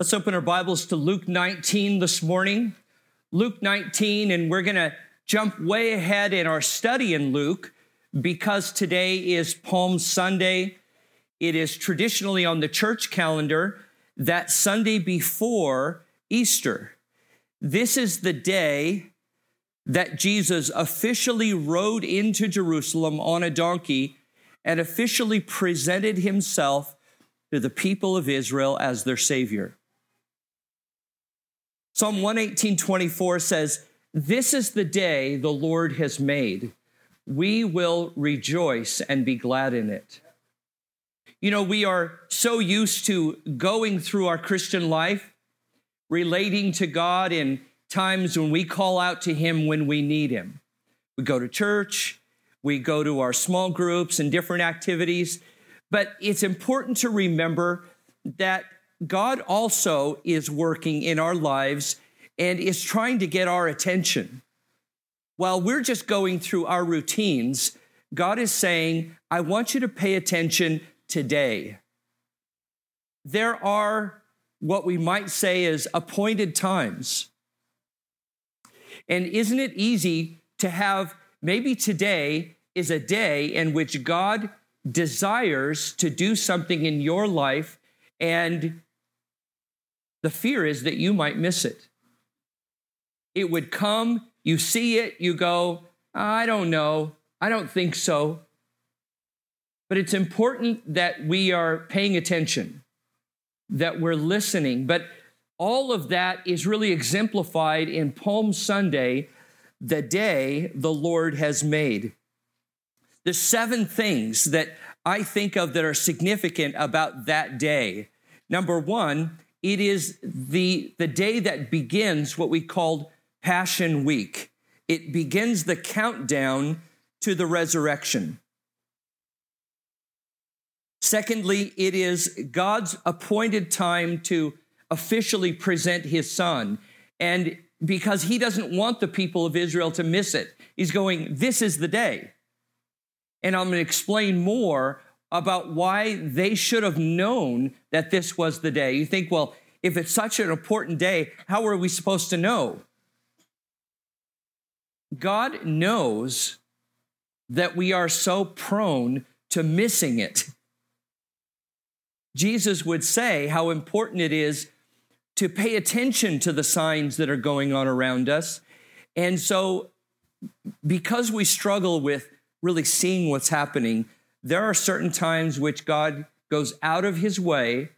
Let's open our Bibles to Luke 19 this morning. Luke 19, and we're going to jump way ahead in our study in Luke because today is Palm Sunday. It is traditionally on the church calendar that Sunday before Easter. This is the day that Jesus officially rode into Jerusalem on a donkey and officially presented himself to the people of Israel as their Savior. Psalm 118 24 says, This is the day the Lord has made. We will rejoice and be glad in it. You know, we are so used to going through our Christian life, relating to God in times when we call out to Him when we need Him. We go to church, we go to our small groups and different activities, but it's important to remember that God also is working in our lives and is trying to get our attention. While we're just going through our routines, God is saying, I want you to pay attention today. There are what we might say is appointed times. And isn't it easy to have maybe today is a day in which God desires to do something in your life and the fear is that you might miss it. It would come, you see it, you go, I don't know, I don't think so. But it's important that we are paying attention, that we're listening. But all of that is really exemplified in Palm Sunday, the day the Lord has made. The seven things that I think of that are significant about that day. Number one, it is the, the day that begins what we called Passion Week. It begins the countdown to the resurrection. Secondly, it is God's appointed time to officially present his son. And because he doesn't want the people of Israel to miss it, he's going, This is the day. And I'm going to explain more about why they should have known that this was the day. You think, well, if it's such an important day, how are we supposed to know? God knows that we are so prone to missing it. Jesus would say how important it is to pay attention to the signs that are going on around us. And so, because we struggle with really seeing what's happening, there are certain times which God goes out of his way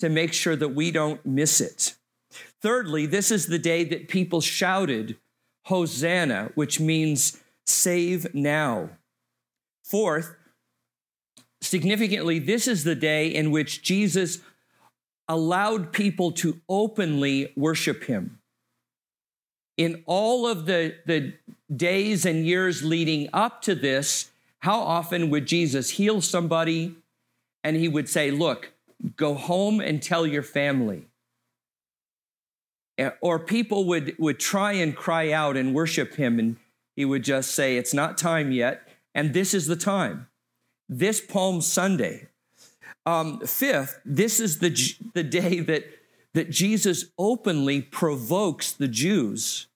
to make sure that we don't miss it. Thirdly, this is the day that people shouted, Hosanna, which means save now. Fourth, significantly, this is the day in which Jesus allowed people to openly worship him. In all of the, the days and years leading up to this, how often would Jesus heal somebody and he would say, Look, go home and tell your family? Or people would, would try and cry out and worship him, and he would just say, It's not time yet, and this is the time. This Palm Sunday. Um, fifth, this is the, the day that, that Jesus openly provokes the Jews,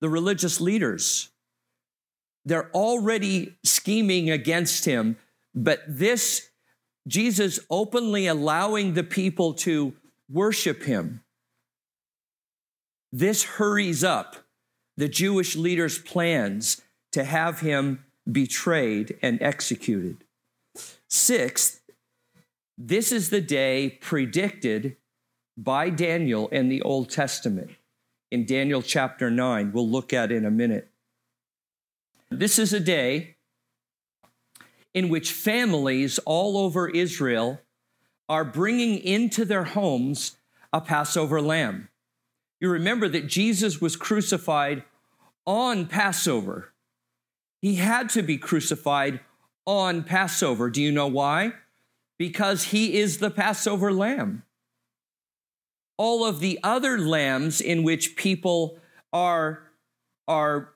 the religious leaders. They're already scheming against him, but this, Jesus openly allowing the people to worship him, this hurries up the Jewish leaders' plans to have him betrayed and executed. Sixth, this is the day predicted by Daniel in the Old Testament. In Daniel chapter 9, we'll look at in a minute. This is a day in which families all over Israel are bringing into their homes a Passover lamb. You remember that Jesus was crucified on Passover. He had to be crucified on Passover. Do you know why? Because he is the Passover lamb. All of the other lambs in which people are, are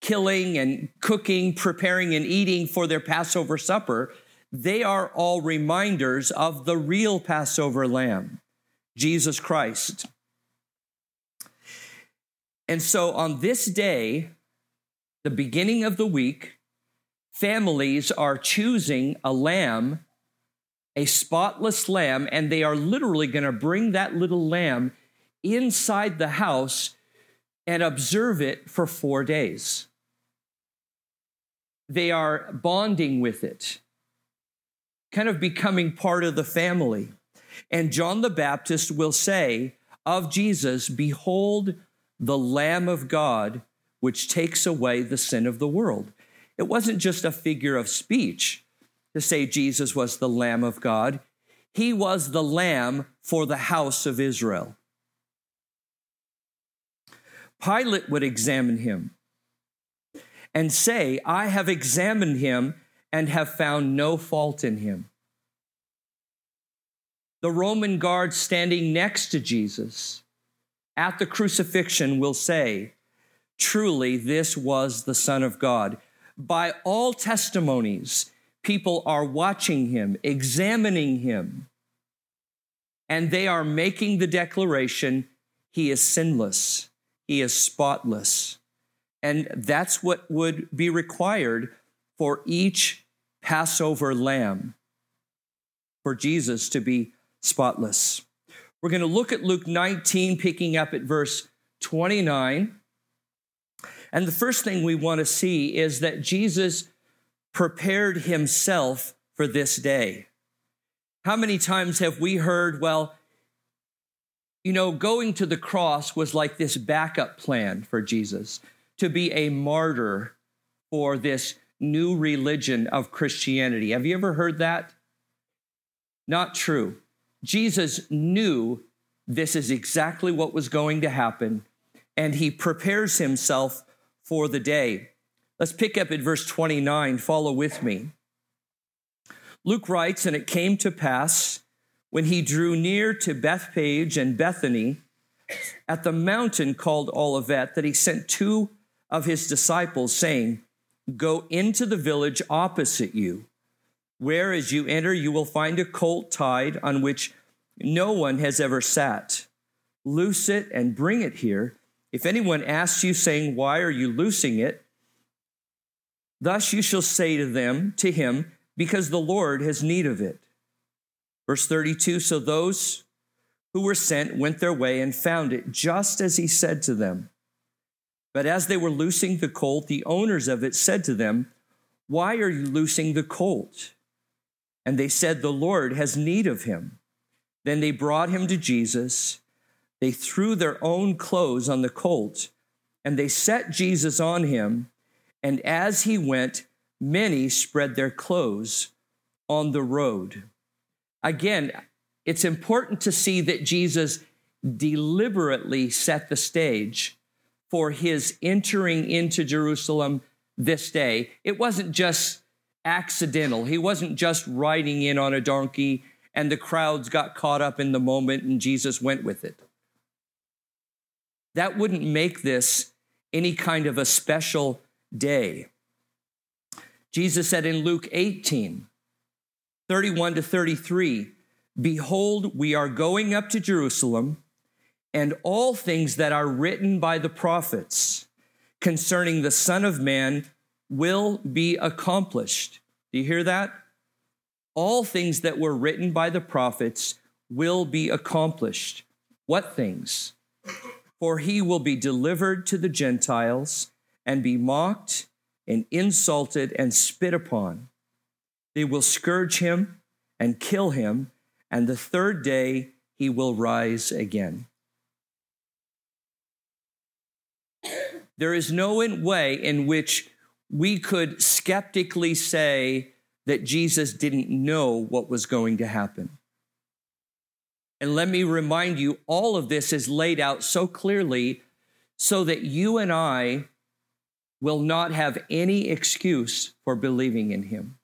killing and cooking, preparing and eating for their Passover supper, they are all reminders of the real Passover lamb. Jesus Christ. And so on this day, the beginning of the week, families are choosing a lamb, a spotless lamb, and they are literally going to bring that little lamb inside the house and observe it for four days. They are bonding with it, kind of becoming part of the family. And John the Baptist will say of Jesus, Behold, the Lamb of God, which takes away the sin of the world. It wasn't just a figure of speech to say Jesus was the Lamb of God, he was the Lamb for the house of Israel. Pilate would examine him and say, I have examined him and have found no fault in him. The Roman guard standing next to Jesus at the crucifixion will say, Truly, this was the Son of God. By all testimonies, people are watching him, examining him, and they are making the declaration, He is sinless, He is spotless. And that's what would be required for each Passover lamb, for Jesus to be spotless. We're going to look at Luke 19, picking up at verse 29. And the first thing we want to see is that Jesus prepared himself for this day. How many times have we heard, well, you know, going to the cross was like this backup plan for Jesus to be a martyr for this new religion of Christianity. Have you ever heard that? Not true. Jesus knew this is exactly what was going to happen, and he prepares himself for the day. Let's pick up at verse 29. Follow with me. Luke writes, And it came to pass when he drew near to Bethphage and Bethany at the mountain called Olivet that he sent two of his disciples, saying, Go into the village opposite you where as you enter, you will find a colt tied on which no one has ever sat. Loose it and bring it here. If anyone asks you, saying, Why are you loosing it? Thus you shall say to them, to him, because the Lord has need of it. Verse 32 So those who were sent went their way and found it just as he said to them. But as they were loosing the colt, the owners of it said to them, Why are you loosing the colt? And they said, The Lord has need of him. Then they brought him to Jesus. They threw their own clothes on the colt, and they set Jesus on him. And as he went, many spread their clothes on the road. Again, it's important to see that Jesus deliberately set the stage for his entering into Jerusalem this day. It wasn't just accidental. He wasn't just riding in on a donkey and the crowds got caught up in the moment and Jesus went with it. That wouldn't make this any kind of a special day. Jesus said in Luke 18, 31 to 33, Behold, we are going up to Jerusalem, and all things that are written by the prophets concerning the Son of Man will be accomplished. Do you hear that? All things that were written by the prophets will be accomplished. What things? For he will be delivered to the Gentiles and be mocked and insulted and spit upon. They will scourge him and kill him, and the third day he will rise again. There is no way in which we could skeptically say that Jesus didn't know what was going to happen. And let me remind you, all of this is laid out so clearly so that you and I will not have any excuse for believing in him.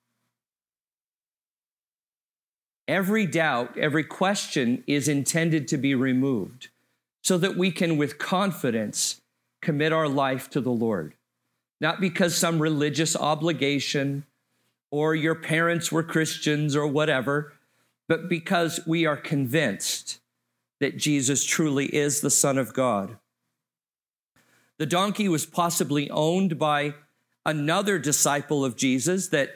Every doubt, every question is intended to be removed so that we can, with confidence, commit our life to the Lord not because some religious obligation or your parents were Christians or whatever, but because we are convinced that Jesus truly is the Son of God. The donkey was possibly owned by another disciple of Jesus that,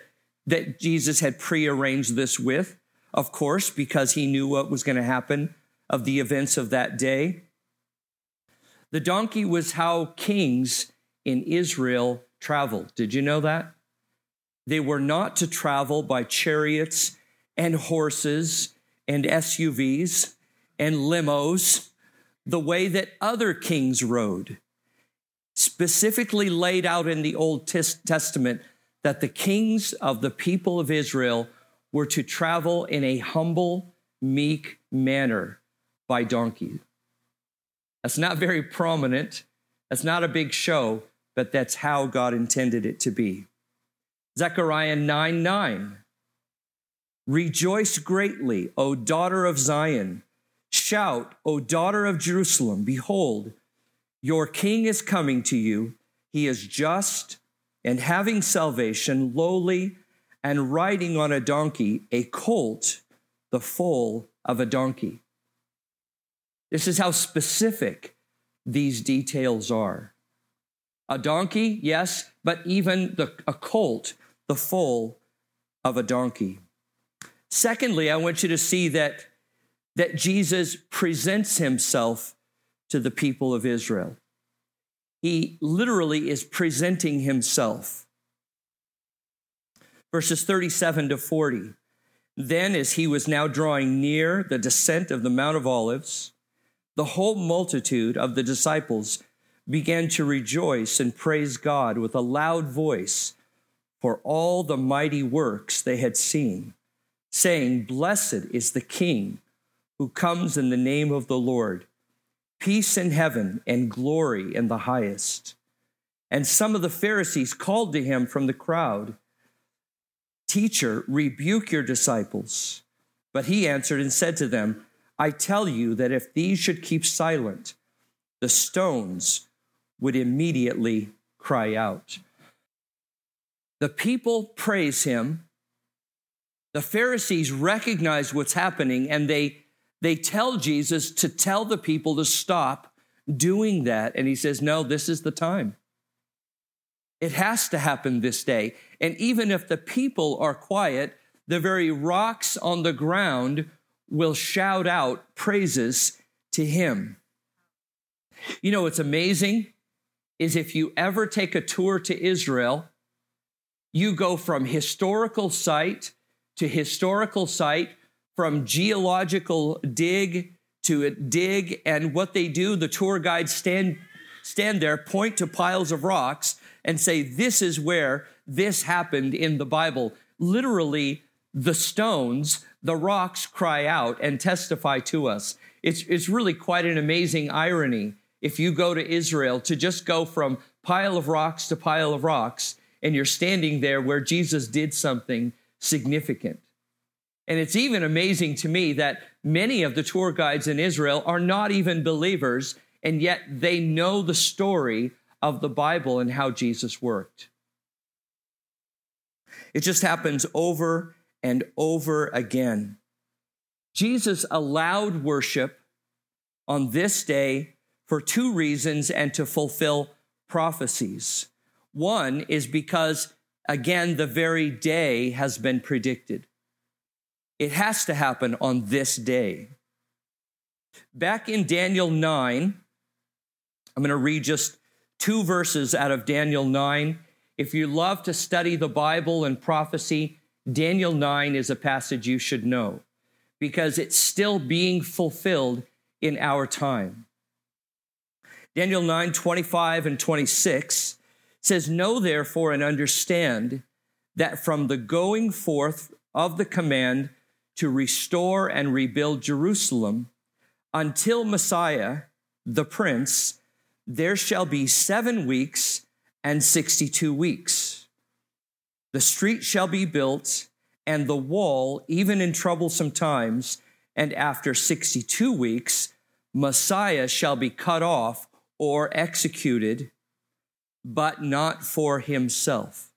that Jesus had prearranged this with, of course, because he knew what was going to happen of the events of that day. The donkey was how kings in Israel traveled. Did you know that? They were not to travel by chariots and horses and SUVs and limos the way that other kings rode. Specifically laid out in the Old Testament that the kings of the people of Israel were to travel in a humble, meek manner by donkey. That's not very prominent. That's not a big show, but that's how God intended it to be. Zechariah 9 9. Rejoice greatly, O daughter of Zion. Shout, O daughter of Jerusalem. Behold, your king is coming to you. He is just and having salvation, lowly and riding on a donkey, a colt, the foal of a donkey. This is how specific these details are. A donkey, yes, but even the, a colt the foal of a donkey. Secondly, I want you to see that, that Jesus presents himself to the people of Israel. He literally is presenting himself. Verses 37 to 40. Then, as he was now drawing near the descent of the Mount of Olives, the whole multitude of the disciples began to rejoice and praise God with a loud voice for all the mighty works they had seen, saying, Blessed is the King who comes in the name of the Lord, peace in heaven and glory in the highest. And some of the Pharisees called to him from the crowd, Teacher, rebuke your disciples. But he answered and said to them, I tell you that if these should keep silent, the stones would immediately cry out. The people praise him. The Pharisees recognize what's happening and they, they tell Jesus to tell the people to stop doing that. And he says, No, this is the time. It has to happen this day. And even if the people are quiet, the very rocks on the ground will shout out praises to him. You know, what's amazing is if you ever take a tour to Israel, you go from historical site to historical site, from geological dig to dig. And what they do, the tour guides stand, stand there, point to piles of rocks, and say, This is where this happened in the Bible. Literally, the stones, the rocks cry out and testify to us. It's, it's really quite an amazing irony if you go to Israel to just go from pile of rocks to pile of rocks and you're standing there where Jesus did something significant. And it's even amazing to me that many of the tour guides in Israel are not even believers, and yet they know the story of the Bible and how Jesus worked. It just happens over and over again. Jesus allowed worship on this day for two reasons and to fulfill prophecies. One is because, again, the very day has been predicted. It has to happen on this day. Back in Daniel 9, I'm going to read just two verses out of Daniel 9. If you love to study the Bible and prophecy, Daniel 9 is a passage you should know because it's still being fulfilled in our time. Daniel 9, 25 and 26 says, Know therefore and understand that from the going forth of the command to restore and rebuild Jerusalem until Messiah, the Prince, there shall be seven weeks and 62 weeks. The street shall be built and the wall, even in troublesome times, and after 62 weeks, Messiah shall be cut off or executed but not for himself.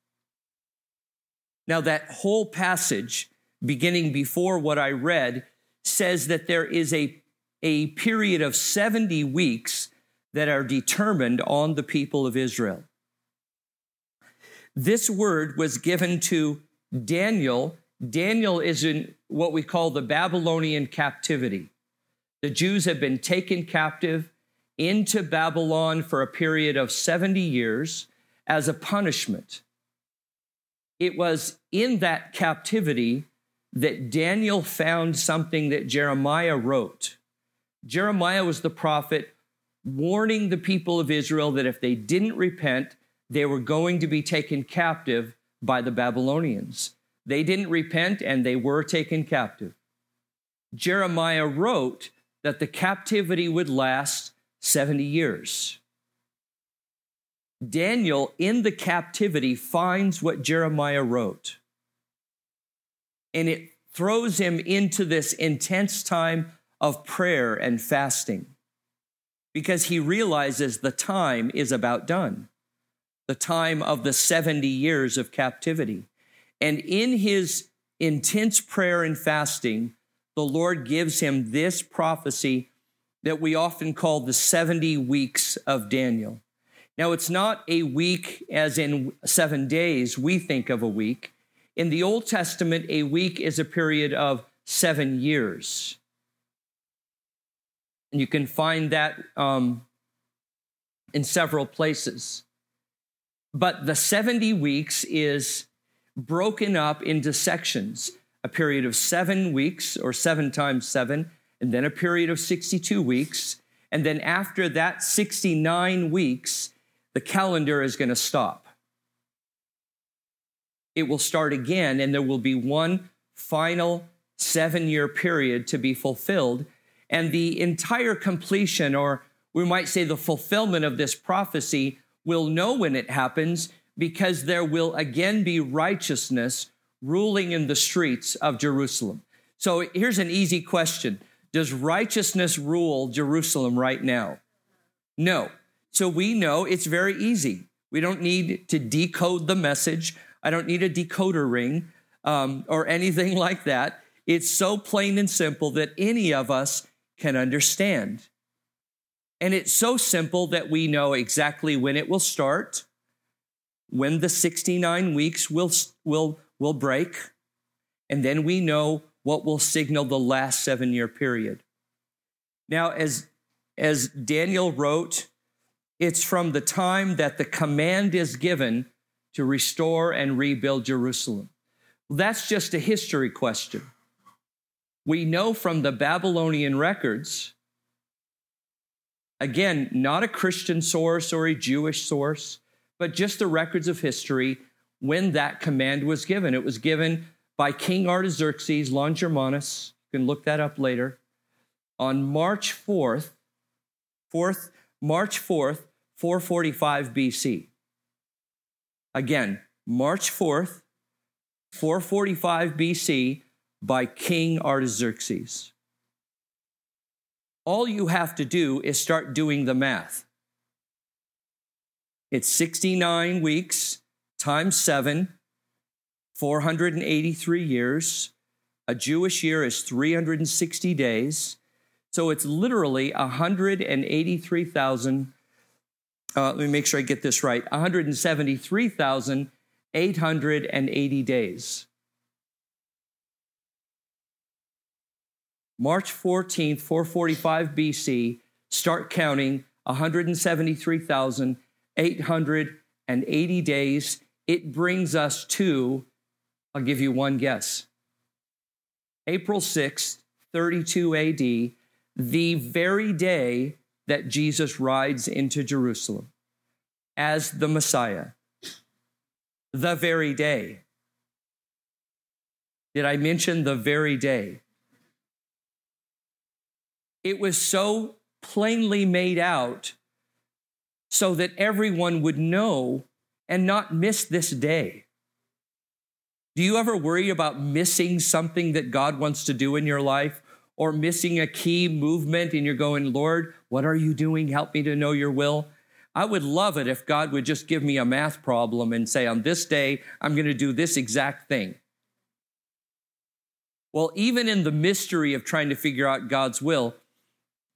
Now, that whole passage, beginning before what I read, says that there is a a period of 70 weeks that are determined on the people of Israel. This word was given to Daniel. Daniel is in what we call the Babylonian captivity. The Jews have been taken captive into Babylon for a period of 70 years as a punishment. It was in that captivity that Daniel found something that Jeremiah wrote. Jeremiah was the prophet warning the people of Israel that if they didn't repent, they were going to be taken captive by the Babylonians. They didn't repent and they were taken captive. Jeremiah wrote that the captivity would last 70 years. Daniel, in the captivity, finds what Jeremiah wrote. And it throws him into this intense time of prayer and fasting because he realizes the time is about done, the time of the 70 years of captivity. And in his intense prayer and fasting, the Lord gives him this prophecy that we often call the 70 weeks of Daniel. Now, it's not a week as in seven days, we think of a week. In the Old Testament, a week is a period of seven years. And you can find that um, in several places. But the 70 weeks is broken up into sections a period of seven weeks or seven times seven, and then a period of 62 weeks. And then after that 69 weeks, the calendar is going to stop. It will start again, and there will be one final seven year period to be fulfilled and the entire completion, or we might say the fulfillment of this prophecy, will know when it happens because there will again be righteousness ruling in the streets of Jerusalem. So here's an easy question Does righteousness rule Jerusalem right now? No. So we know it's very easy. We don't need to decode the message. I don't need a decoder ring um, or anything like that. It's so plain and simple that any of us can understand. And it's so simple that we know exactly when it will start, when the 69 weeks will, will, will break, and then we know what will signal the last seven year period. Now, as, as Daniel wrote, it's from the time that the command is given to restore and rebuild Jerusalem. Well, that's just a history question we know from the Babylonian records, again, not a Christian source or a Jewish source, but just the records of history when that command was given. It was given by King Artaxerxes Longimanus. You can look that up later. On March 4th, 4th March 4th, 445 BC. Again, March 4th, 445 BC, by King Artaxerxes. All you have to do is start doing the math. It's 69 weeks times seven, 483 years. A Jewish year is 360 days. So it's literally 183,000. Uh, let me make sure I get this right 173,880 days. March 14th, 445 BC, start counting 173,880 days. It brings us to, I'll give you one guess, April 6th, 32 AD, the very day that Jesus rides into Jerusalem as the Messiah. The very day. Did I mention the very day? It was so plainly made out so that everyone would know and not miss this day. Do you ever worry about missing something that God wants to do in your life or missing a key movement and you're going, Lord, what are you doing? Help me to know your will. I would love it if God would just give me a math problem and say, on this day, I'm going to do this exact thing. Well, even in the mystery of trying to figure out God's will,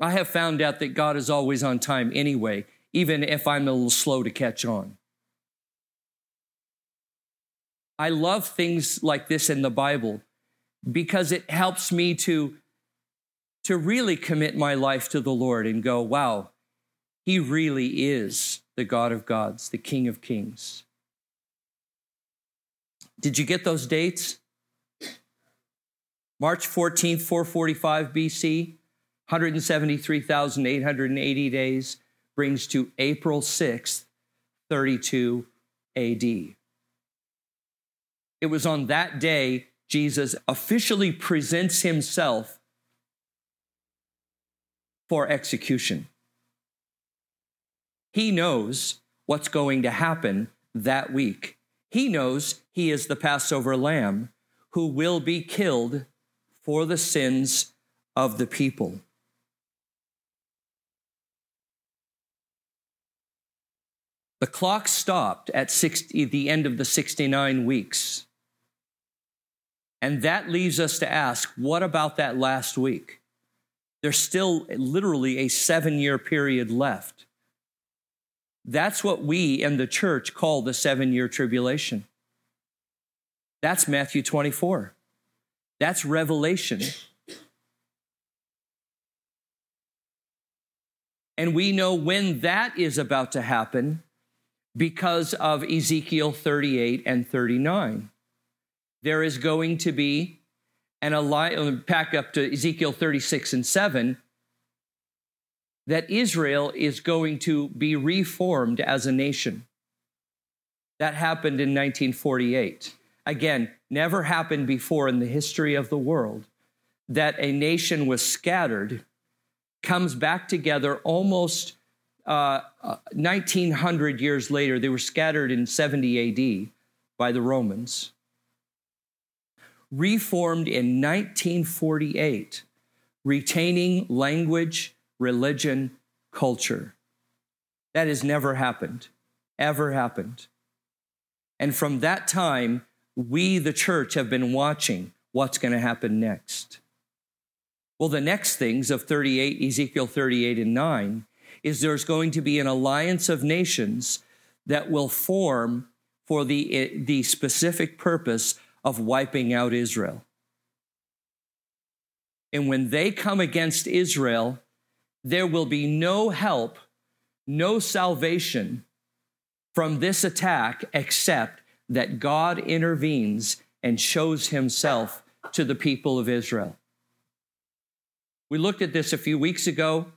I have found out that God is always on time anyway, even if I'm a little slow to catch on. I love things like this in the Bible because it helps me to, to really commit my life to the Lord and go, wow, He really is the God of gods, the King of kings. Did you get those dates? March 14th, 445 BC, 173,880 days brings to April 6th, 32 AD. It was on that day Jesus officially presents himself for execution. He knows what's going to happen that week. He knows he is the Passover lamb who will be killed for the sins of the people. The clock stopped at 60, the end of the 69 weeks. And that leaves us to ask what about that last week? There's still literally a seven year period left. That's what we in the church call the seven year tribulation. That's Matthew 24. That's Revelation. And we know when that is about to happen because of Ezekiel 38 and 39. There is going to be an alliance, um, pack up to Ezekiel 36 and 7, that Israel is going to be reformed as a nation. That happened in 1948. Again, never happened before in the history of the world that a nation was scattered, comes back together almost uh, 1900 years later, they were scattered in 70 AD by the Romans. Reformed in 1948, retaining language, religion, culture. That has never happened, ever happened. And from that time, we, the church, have been watching what's going to happen next. Well, the next things of 38, Ezekiel 38 and 9, is there's going to be an alliance of nations that will form for the, eh, the specific purpose of wiping out Israel. And when they come against Israel, there will be no help, no salvation from this attack except that God intervenes and shows himself to the people of Israel. We looked at this a few weeks ago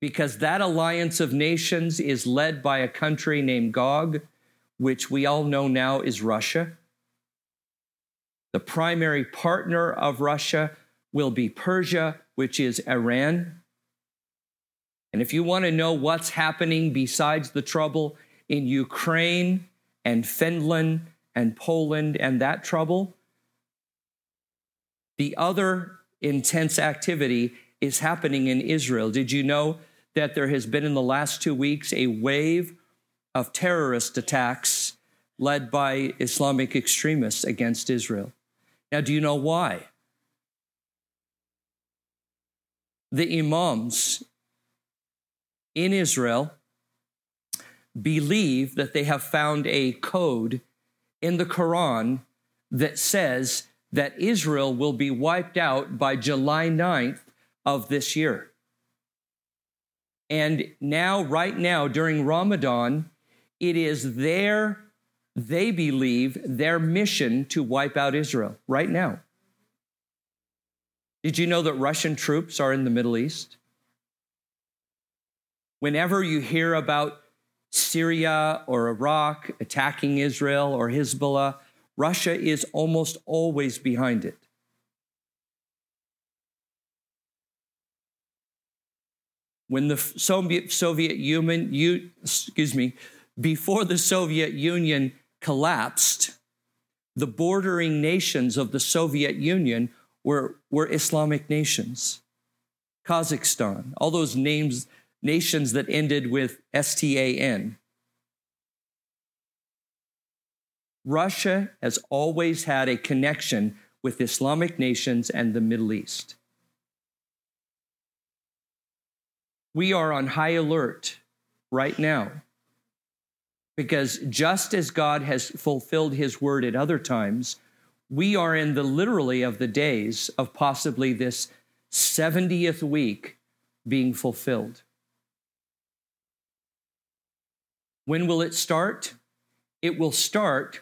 because that alliance of nations is led by a country named Gog, which we all know now is Russia. The primary partner of Russia will be Persia, which is Iran. And if you want to know what's happening besides the trouble in Ukraine and Finland and Poland and that trouble, the other intense activity is happening in Israel. Did you know that there has been in the last two weeks a wave of terrorist attacks led by Islamic extremists against Israel. Now, do you know why? The Imams in Israel believe that they have found a code in the Quran that says that Israel will be wiped out by July 9th of this year. And now, right now, during Ramadan, it is their, they believe, their mission to wipe out Israel right now. Did you know that Russian troops are in the Middle East? Whenever you hear about Syria or Iraq attacking Israel or Hezbollah, Russia is almost always behind it. When the Soviet, Soviet Union, excuse me, before the Soviet Union collapsed, the bordering nations of the Soviet Union were, were Islamic nations. Kazakhstan, all those names, nations that ended with S-T-A-N. Russia has always had a connection with Islamic nations and the Middle East. We are on high alert right now because just as God has fulfilled his word at other times, we are in the literally of the days of possibly this 70th week being fulfilled. When will it start? It will start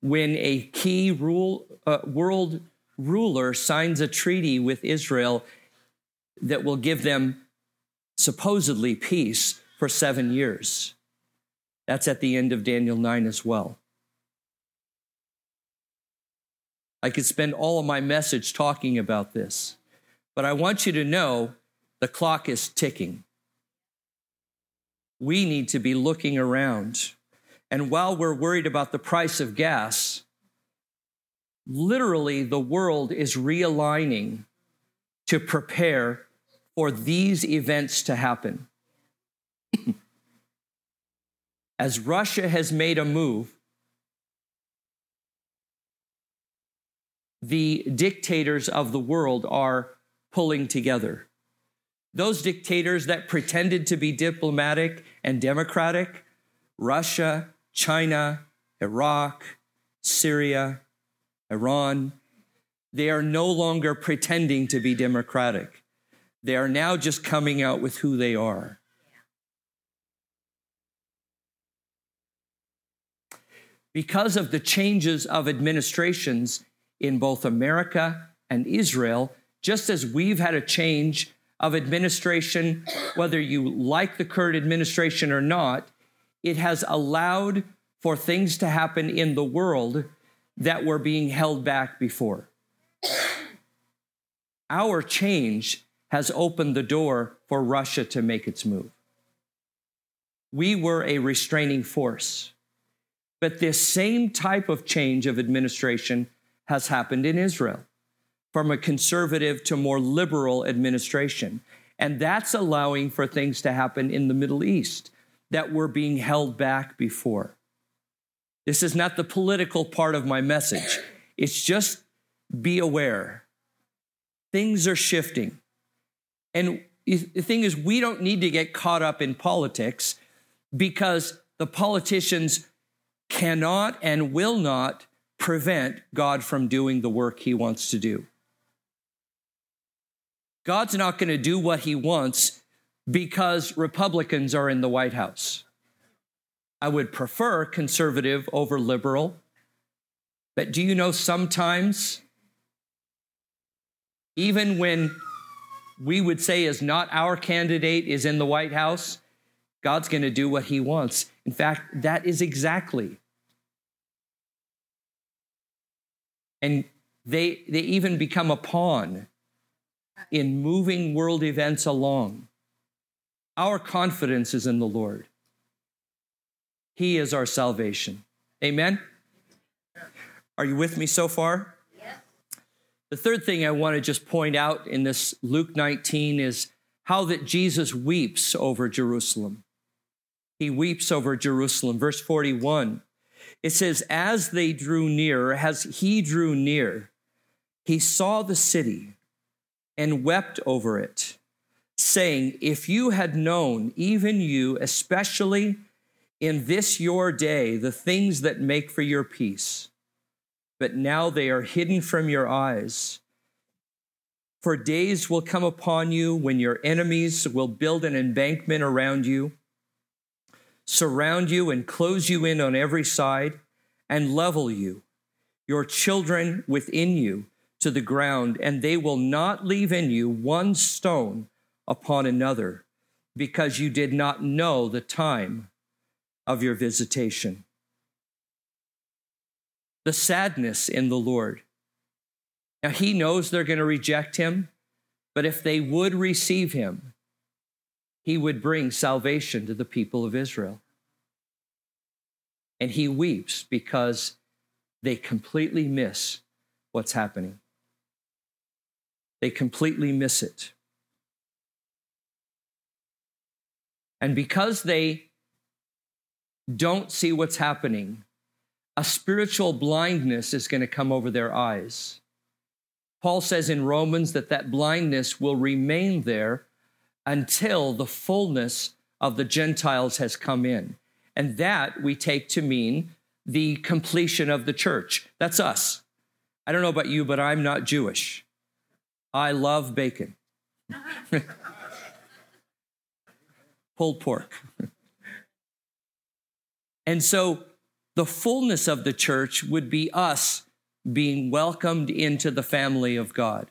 when a key rule, uh, world ruler signs a treaty with Israel that will give them supposedly peace for seven years. That's at the end of Daniel 9 as well. I could spend all of my message talking about this, but I want you to know the clock is ticking. We need to be looking around. And while we're worried about the price of gas, literally the world is realigning to prepare for these events to happen. As Russia has made a move, the dictators of the world are pulling together. Those dictators that pretended to be diplomatic and democratic Russia, China, Iraq, Syria, Iran they are no longer pretending to be democratic. They are now just coming out with who they are. Because of the changes of administrations in both America and Israel, just as we've had a change of administration, whether you like the current administration or not, it has allowed for things to happen in the world that were being held back before. Our change has opened the door for Russia to make its move. We were a restraining force. But this same type of change of administration has happened in Israel from a conservative to more liberal administration. And that's allowing for things to happen in the Middle East that were being held back before. This is not the political part of my message. It's just be aware. Things are shifting. And the thing is, we don't need to get caught up in politics because the politicians cannot and will not prevent God from doing the work he wants to do. God's not going to do what he wants because Republicans are in the White House. I would prefer conservative over liberal. But do you know sometimes, even when we would say is not our candidate is in the White House, God's going to do what he wants. In fact, that is exactly. And they, they even become a pawn in moving world events along. Our confidence is in the Lord. He is our salvation. Amen? Are you with me so far? The third thing I want to just point out in this Luke 19 is how that Jesus weeps over Jerusalem. He weeps over Jerusalem. Verse 41, it says, As they drew near, as he drew near, he saw the city and wept over it, saying, If you had known, even you, especially in this your day, the things that make for your peace, but now they are hidden from your eyes. For days will come upon you when your enemies will build an embankment around you, surround you, and close you in on every side, and level you, your children within you to the ground, and they will not leave in you one stone upon another, because you did not know the time of your visitation. The sadness in the Lord. Now, He knows they're going to reject Him, but if they would receive Him, He would bring salvation to the people of Israel. And He weeps because they completely miss what's happening. They completely miss it. And because they don't see what's happening, a spiritual blindness is going to come over their eyes. Paul says in Romans that that blindness will remain there until the fullness of the Gentiles has come in. And that we take to mean the completion of the church. That's us. I don't know about you, but I'm not Jewish. I love bacon. Pulled pork. and so the fullness of the church would be us being welcomed into the family of God.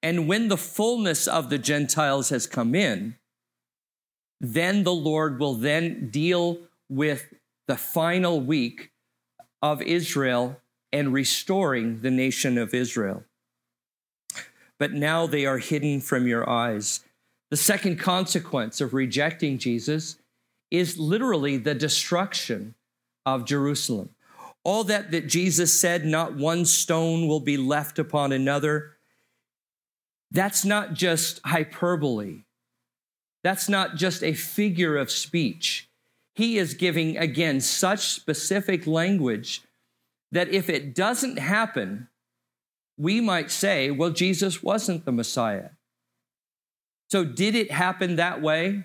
And when the fullness of the Gentiles has come in, then the Lord will then deal with the final week of Israel and restoring the nation of Israel. But now they are hidden from your eyes. The second consequence of rejecting Jesus is literally the destruction of Jerusalem. All that that Jesus said, not one stone will be left upon another, that's not just hyperbole. That's not just a figure of speech. He is giving, again, such specific language that if it doesn't happen, we might say, well, Jesus wasn't the Messiah. So, did it happen that way?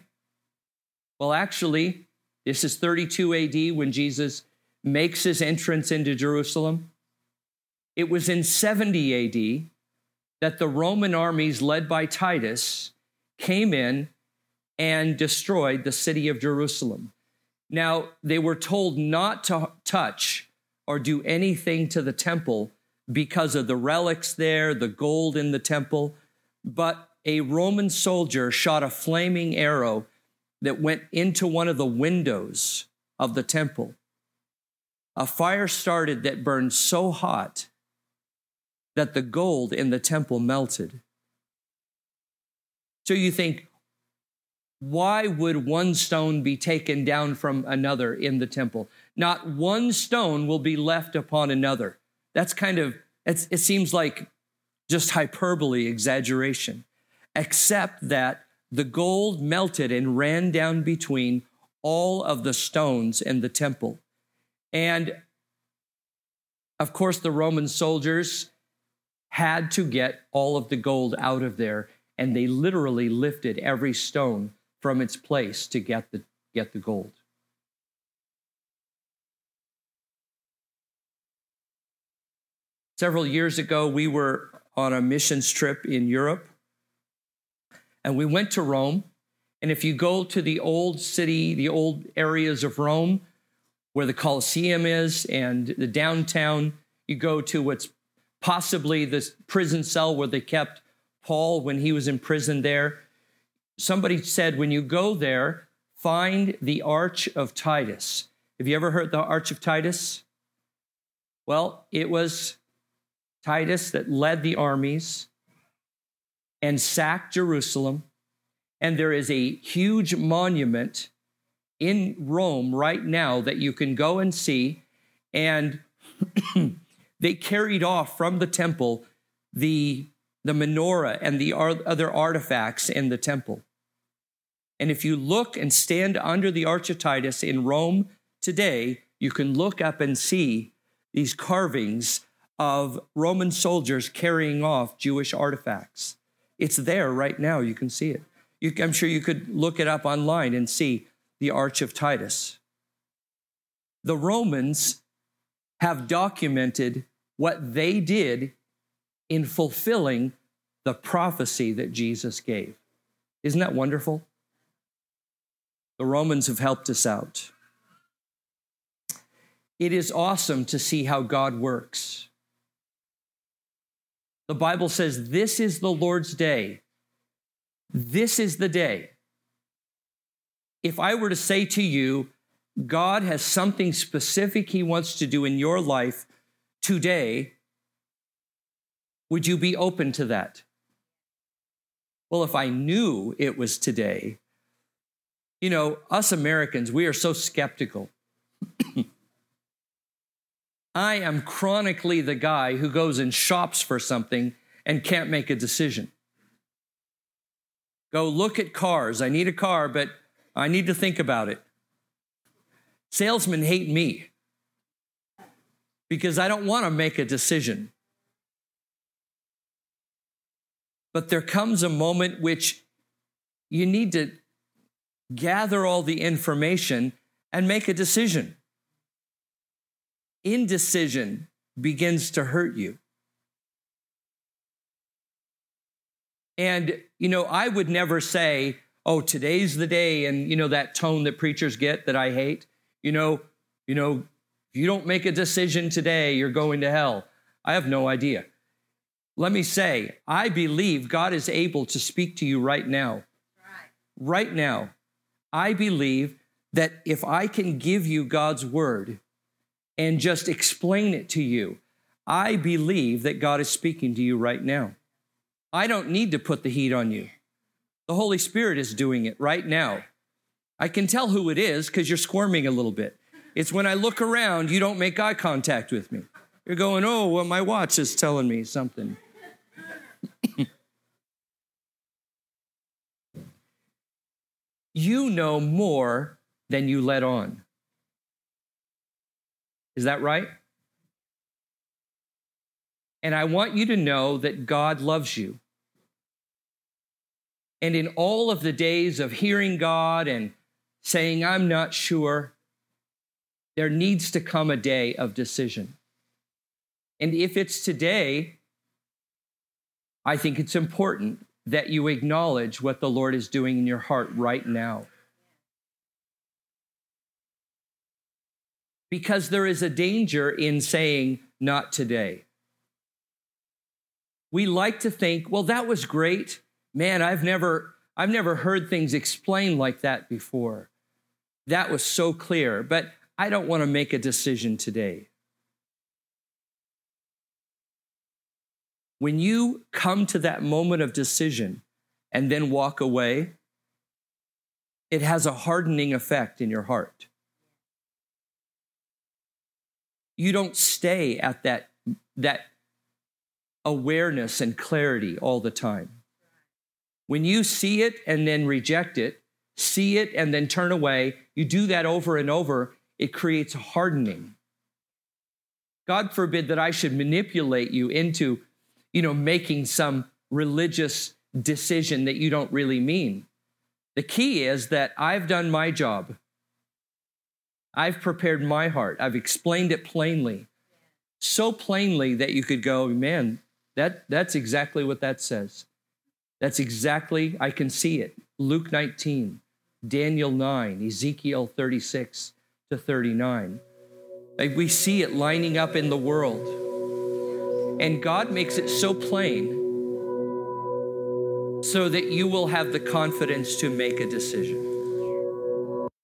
Well, actually, this is 32 AD when Jesus makes his entrance into Jerusalem. It was in 70 AD that the Roman armies led by Titus came in and destroyed the city of Jerusalem. Now, they were told not to touch or do anything to the temple because of the relics there, the gold in the temple, but a Roman soldier shot a flaming arrow that went into one of the windows of the temple. A fire started that burned so hot that the gold in the temple melted. So you think, why would one stone be taken down from another in the temple? Not one stone will be left upon another. That's kind of, it seems like just hyperbole, exaggeration, except that the gold melted and ran down between all of the stones in the temple. And of course, the Roman soldiers had to get all of the gold out of there, and they literally lifted every stone from its place to get the, get the gold. Several years ago, we were on a missions trip in Europe, and we went to Rome. And if you go to the old city, the old areas of Rome, where the Colosseum is and the downtown, you go to what's possibly the prison cell where they kept Paul when he was in prison there. Somebody said, when you go there, find the Arch of Titus. Have you ever heard the Arch of Titus? Well, it was Titus that led the armies and sacked Jerusalem. And there is a huge monument in Rome right now that you can go and see. And they carried off from the temple the, the menorah and the other artifacts in the temple. And if you look and stand under the Arch of Titus in Rome today, you can look up and see these carvings of Roman soldiers carrying off Jewish artifacts. It's there right now. You can see it. You, I'm sure you could look it up online and see the Arch of Titus. The Romans have documented what they did in fulfilling the prophecy that Jesus gave. Isn't that wonderful? The Romans have helped us out. It is awesome to see how God works. The Bible says, This is the Lord's day. This is the day. If I were to say to you, God has something specific He wants to do in your life today, would you be open to that? Well, if I knew it was today, you know, us Americans, we are so skeptical. I am chronically the guy who goes and shops for something and can't make a decision. Go look at cars. I need a car, but I need to think about it. Salesmen hate me because I don't want to make a decision. But there comes a moment which you need to gather all the information and make a decision. Indecision begins to hurt you. And, you know, I would never say, oh, today's the day, and, you know, that tone that preachers get that I hate. You know, you know, if you don't make a decision today, you're going to hell. I have no idea. Let me say, I believe God is able to speak to you right now. Right, right now. I believe that if I can give you God's word and just explain it to you, I believe that God is speaking to you right now. I don't need to put the heat on you. The Holy Spirit is doing it right now. I can tell who it is because you're squirming a little bit. It's when I look around, you don't make eye contact with me. You're going, oh, well, my watch is telling me something. you know more than you let on. Is that right? And I want you to know that God loves you. And in all of the days of hearing God and saying, I'm not sure, there needs to come a day of decision. And if it's today, I think it's important that you acknowledge what the Lord is doing in your heart right now. Because there is a danger in saying, not today. We like to think, well, that was great man, I've never, I've never heard things explained like that before. That was so clear, but I don't want to make a decision today. When you come to that moment of decision and then walk away, it has a hardening effect in your heart. You don't stay at that, that awareness and clarity all the time. When you see it and then reject it, see it and then turn away, you do that over and over, it creates a hardening. God forbid that I should manipulate you into, you know, making some religious decision that you don't really mean. The key is that I've done my job. I've prepared my heart. I've explained it plainly. So plainly that you could go, man, that, that's exactly what that says. That's exactly, I can see it. Luke 19, Daniel 9, Ezekiel 36 to 39. Like we see it lining up in the world. And God makes it so plain so that you will have the confidence to make a decision.